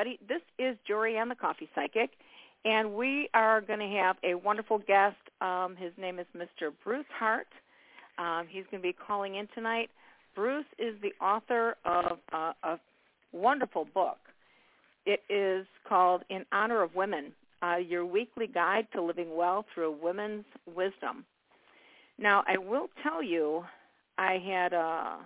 everybody. This is Jorianne the Coffee Psychic, and we are going to have a wonderful guest. Um, his name is Mr. Bruce Hart. Um, he's going to be calling in tonight. Bruce is the author of uh, a wonderful book. It is called In Honor of Women, uh, Your Weekly Guide to Living Well Through Women's Wisdom. Now, I will tell you, I had uh,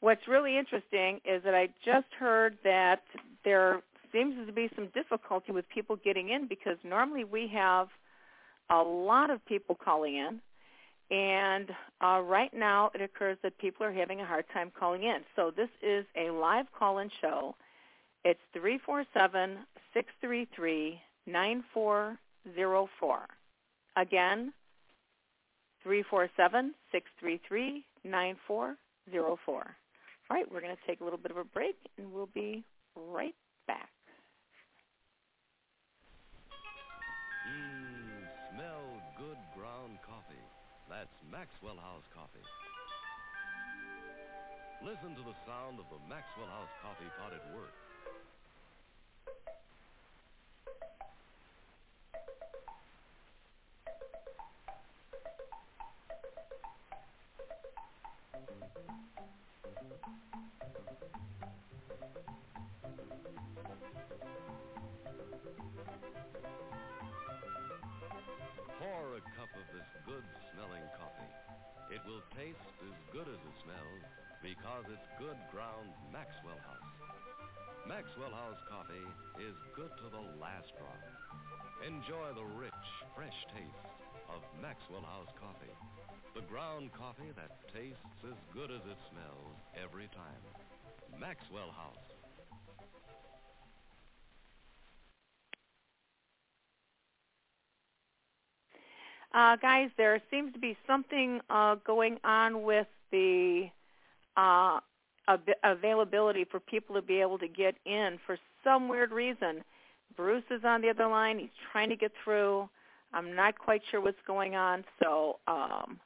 what's really interesting is that I just heard that there seems to be some difficulty with people getting in because normally we have a lot of people calling in. And uh, right now it occurs that people are having a hard time calling in. So this is a live call-in show. It's 347-633-9404. Again, 347-633-9404. All right, we're going to take a little bit of a break, and we'll be right back. Mmm, smell good ground coffee. That's Maxwell House coffee. Listen to the sound of the Maxwell House coffee pot at work. Pour a cup of this good smelling coffee. It will taste as good as it smells because it's good ground Maxwell House. Maxwell House coffee is good to the last drop. Enjoy the rich, fresh taste of Maxwell House coffee. The ground coffee that tastes as good as it smells every time. Maxwell House. Uh, guys, there seems to be something uh, going on with the uh, availability for people to be able to get in for some weird reason. Bruce is on the other line. He's trying to get through. I'm not quite sure what's going on, so um,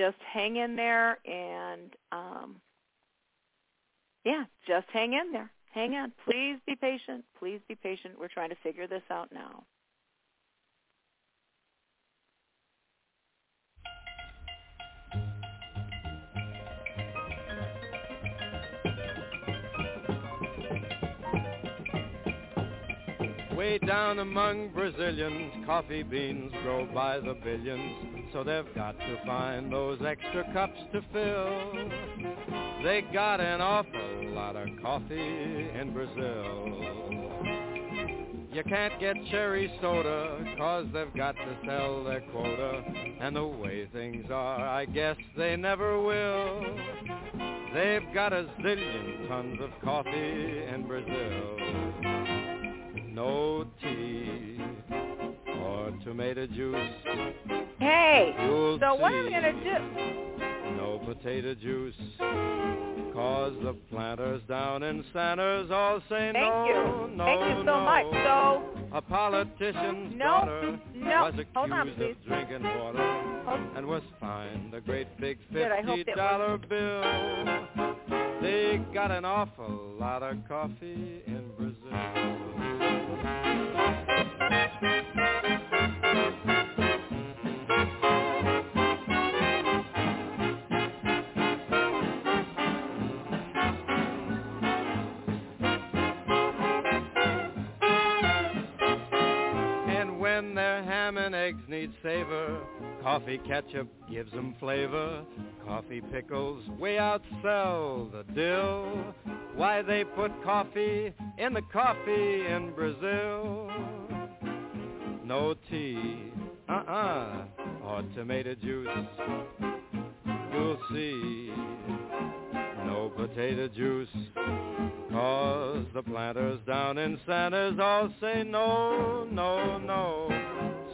just hang in there and um, yeah, just hang in there. Hang on. Please be patient. Please be patient. We're trying to figure this out now. Way down among Brazilians, coffee beans grow by the billions, so they've got to find those extra cups to fill. They got an awful lot of coffee in Brazil. You can't get cherry soda, cause they've got to sell their quota. And the way things are, I guess they never will. They've got a zillion tons of coffee in Brazil no tea or tomato juice. Hey, You'll so what am I going to do? No potato juice. Cause the planters down in Santos all say Thank no, you. no, Thank you so no. much. So, A politician's No, daughter no. was accused Hold on, please. of drinking water hold, and was fined a great big Good, I hope fifty that bill. They got an awful lot of coffee in And their ham and eggs need savor, coffee ketchup gives 'em flavor. Coffee pickles way outsell the dill. Why they put coffee in the coffee in Brazil? No tea, uh-uh, or tomato juice. You'll see. No potato juice. Cause the planters down in Santos all say no, no, no.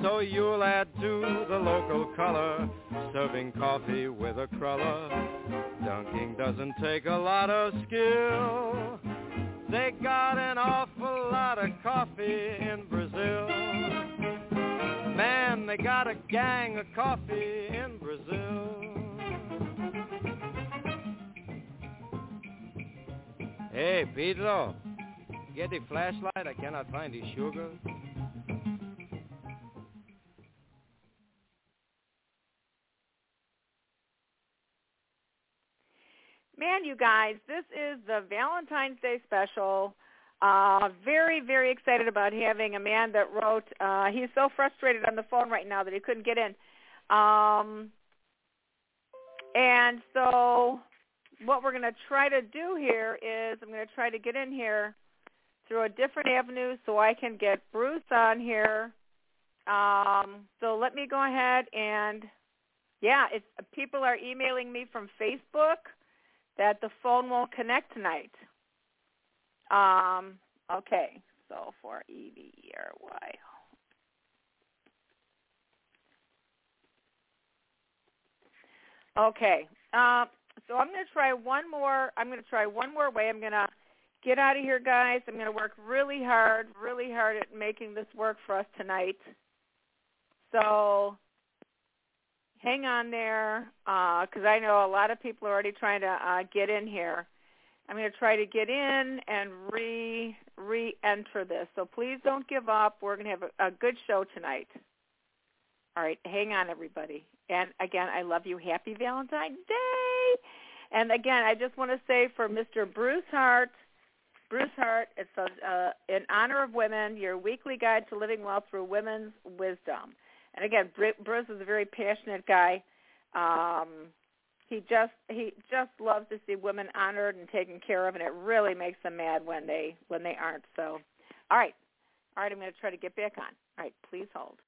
So you'll add to the local color, serving coffee with a cruller. Dunking doesn't take a lot of skill. They got an awful lot of coffee in Brazil. Man, they got a gang of coffee in Brazil. Hey, Pedro, get the flashlight. I cannot find the sugar. man, you guys, this is the Valentine's Day special. Uh, very, very excited about having a man that wrote. Uh, he's so frustrated on the phone right now that he couldn't get in. Um, and so what we're going to try to do here is I'm going to try to get in here through a different avenue so I can get Bruce on here. Um, so let me go ahead and, yeah, it's, people are emailing me from Facebook that the phone won't connect tonight. Um, okay, so for E V E R Y. Okay, uh, so I'm going to try one more. I'm going to try one more way. I'm going to get out of here, guys. I'm going to work really hard, really hard at making this work for us tonight. So hang on there because I know a lot of people are already trying to uh, get in here. I'm going to try to get in and re re-enter this. So please don't give up. We're going to have a, a good show tonight. All right, hang on, everybody. And again, I love you. Happy Valentine's Day. And again, I just want to say for Mr. Bruce Hart, Bruce Hart, it's a, uh, in honor of women, your weekly guide to living well through women's wisdom. And again, Bruce is a very passionate guy. Um, he just he just loves to see women honored and taken care of, and it really makes them mad when they when they aren't. So, all right, all right, I'm going to try to get back on. All right, please hold.